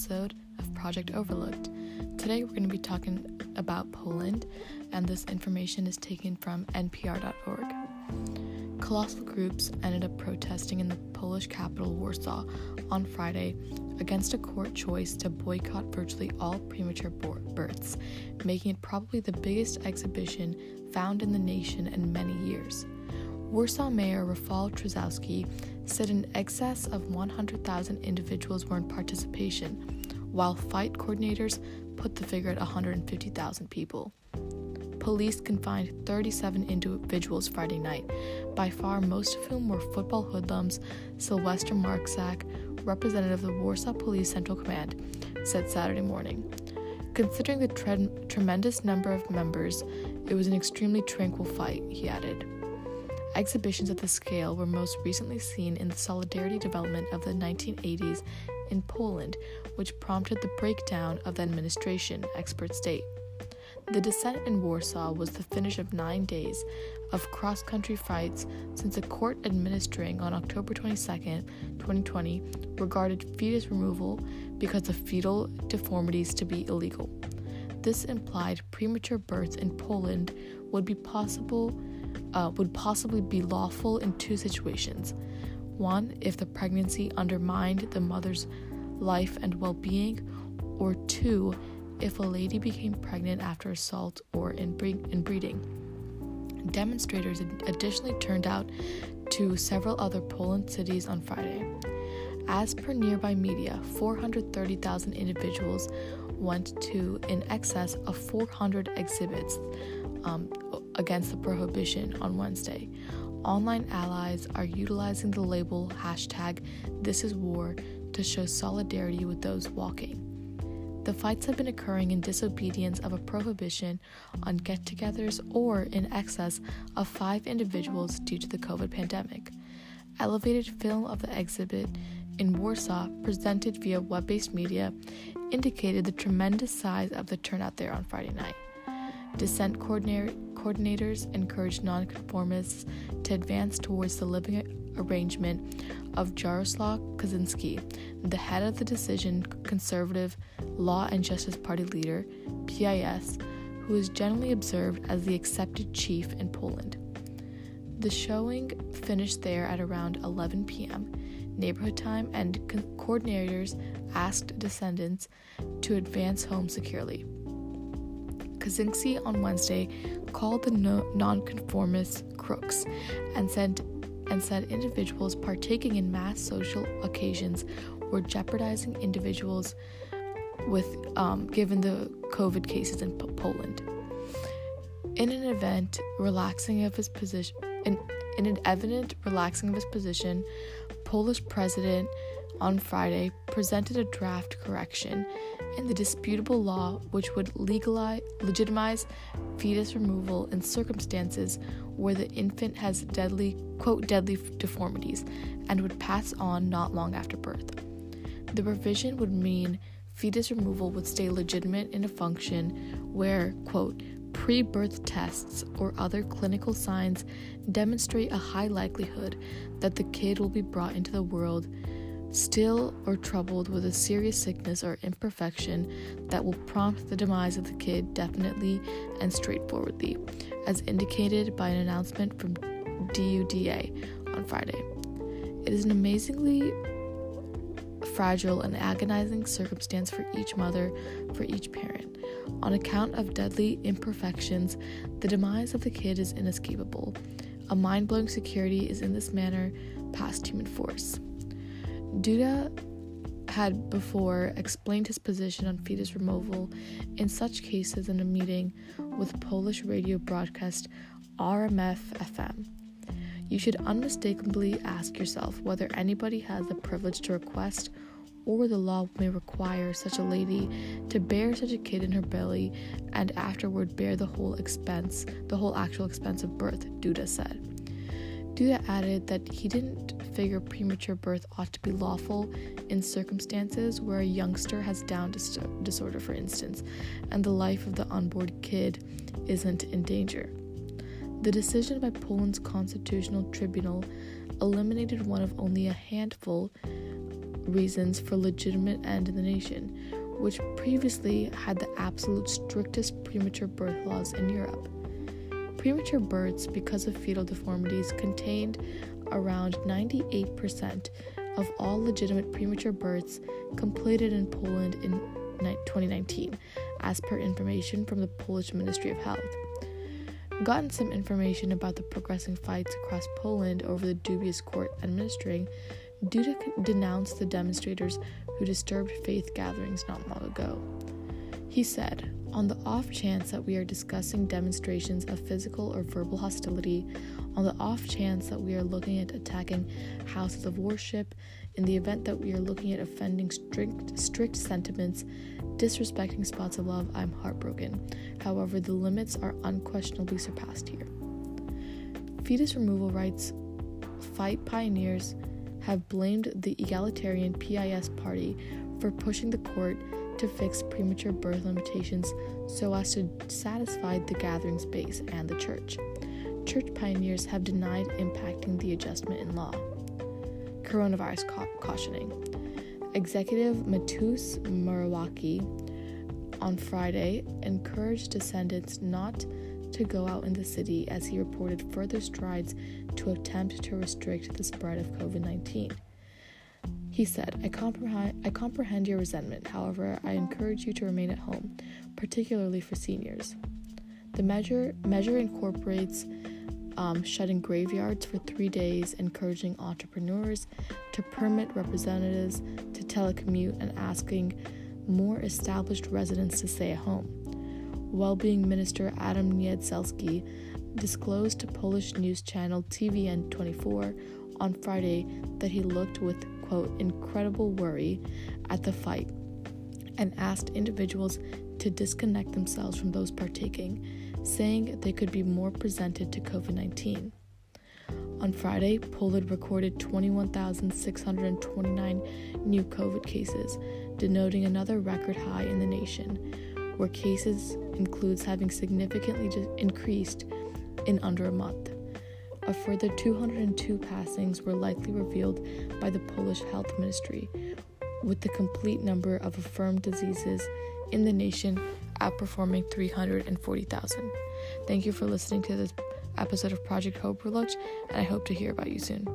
episode of Project Overlooked. Today we're going to be talking about Poland, and this information is taken from npr.org. Colossal groups ended up protesting in the Polish capital Warsaw on Friday against a court choice to boycott virtually all premature births, making it probably the biggest exhibition found in the nation in many years. Warsaw Mayor Rafał Trzaskowski said in excess of 100,000 individuals were in participation, while fight coordinators put the figure at 150,000 people. Police confined 37 individuals Friday night, by far most of whom were football hoodlums. Sylvester Marczak, representative of the Warsaw Police Central Command, said Saturday morning. Considering the tre- tremendous number of members, it was an extremely tranquil fight, he added. Exhibitions of this scale were most recently seen in the Solidarity development of the 1980s in Poland, which prompted the breakdown of the administration, experts state. The descent in Warsaw was the finish of nine days of cross country fights since a court administering on October 22, 2020, regarded fetus removal because of fetal deformities to be illegal. This implied premature births in Poland would be possible uh, would possibly be lawful in two situations. One, if the pregnancy undermined the mother's life and well being, or two, if a lady became pregnant after assault or inbreeding. Demonstrators additionally turned out to several other Poland cities on Friday. As per nearby media, 430,000 individuals went to in excess of 400 exhibits um, against the prohibition on Wednesday. Online allies are utilizing the label hashtag This Is War to show solidarity with those walking. The fights have been occurring in disobedience of a prohibition on get togethers or in excess of five individuals due to the COVID pandemic. Elevated film of the exhibit in Warsaw, presented via web based media, indicated the tremendous size of the turnout there on Friday night. Dissent coordinators encouraged nonconformists to advance towards the living arrangement of Jaroslaw Kaczynski, the head of the decision conservative Law and Justice Party leader, PIS, who is generally observed as the accepted chief in Poland. The showing finished there at around 11 p.m. neighborhood time, and co- coordinators asked descendants to advance home securely. Kaczynski on Wednesday called the no- nonconformists crooks and said and said individuals partaking in mass social occasions were jeopardizing individuals with um, given the COVID cases in Poland. In an event relaxing of his position, in, in an evident relaxing of his position, Polish President on Friday presented a draft correction in the disputable law which would legalize, legitimize fetus removal in circumstances where the infant has deadly, quote, deadly deformities and would pass on not long after birth. The provision would mean fetus removal would stay legitimate in a function where, quote, pre birth tests or other clinical signs demonstrate a high likelihood that the kid will be brought into the world still or troubled with a serious sickness or imperfection that will prompt the demise of the kid definitely and straightforwardly, as indicated by an announcement from DUDA on Friday. It is an amazingly fragile and agonizing circumstance for each mother, for each parent. On account of deadly imperfections, the demise of the kid is inescapable. A mind blowing security is in this manner past human force. Duda had before explained his position on fetus removal in such cases in a meeting with Polish radio broadcast RMF FM. You should unmistakably ask yourself whether anybody has the privilege to request or the law may require such a lady to bear such a kid in her belly and afterward bear the whole expense, the whole actual expense of birth, Duda said. Duda added that he didn't figure premature birth ought to be lawful in circumstances where a youngster has Down dis- disorder, for instance, and the life of the unborn kid isn't in danger. The decision by Poland's constitutional tribunal eliminated one of only a handful reasons for legitimate end in the nation, which previously had the absolute strictest premature birth laws in Europe. Premature births, because of fetal deformities, contained around 98% of all legitimate premature births completed in Poland in 2019, as per information from the Polish Ministry of Health. Gotten some information about the progressing fights across Poland over the dubious court administering Duda denounced the demonstrators who disturbed faith gatherings not long ago. He said, On the off chance that we are discussing demonstrations of physical or verbal hostility, on the off chance that we are looking at attacking houses of worship, in the event that we are looking at offending strict, strict sentiments, disrespecting spots of love, I'm heartbroken. However, the limits are unquestionably surpassed here. Fetus removal rights fight pioneers have blamed the egalitarian PIS party for pushing the court to fix premature birth limitations so as to satisfy the gathering's base and the church. Church pioneers have denied impacting the adjustment in law. Coronavirus ca- cautioning. Executive Mateusz Morawiecki on Friday encouraged descendants not to go out in the city as he reported further strides to attempt to restrict the spread of COVID 19. He said, I comprehend, I comprehend your resentment. However, I encourage you to remain at home, particularly for seniors. The measure, measure incorporates um, shutting graveyards for three days, encouraging entrepreneurs to permit representatives to telecommute, and asking more established residents to stay at home. Well-being Minister Adam Niedzielski disclosed to Polish news channel TVN24 on Friday that he looked with quote incredible worry at the fight and asked individuals to disconnect themselves from those partaking, saying they could be more presented to COVID 19. On Friday, Poland recorded 21,629 new COVID cases, denoting another record high in the nation, where cases includes having significantly increased in under a month. A further 202 passings were likely revealed by the Polish Health Ministry, with the complete number of affirmed diseases in the nation outperforming 340,000. Thank you for listening to this episode of Project Overlooked, and I hope to hear about you soon.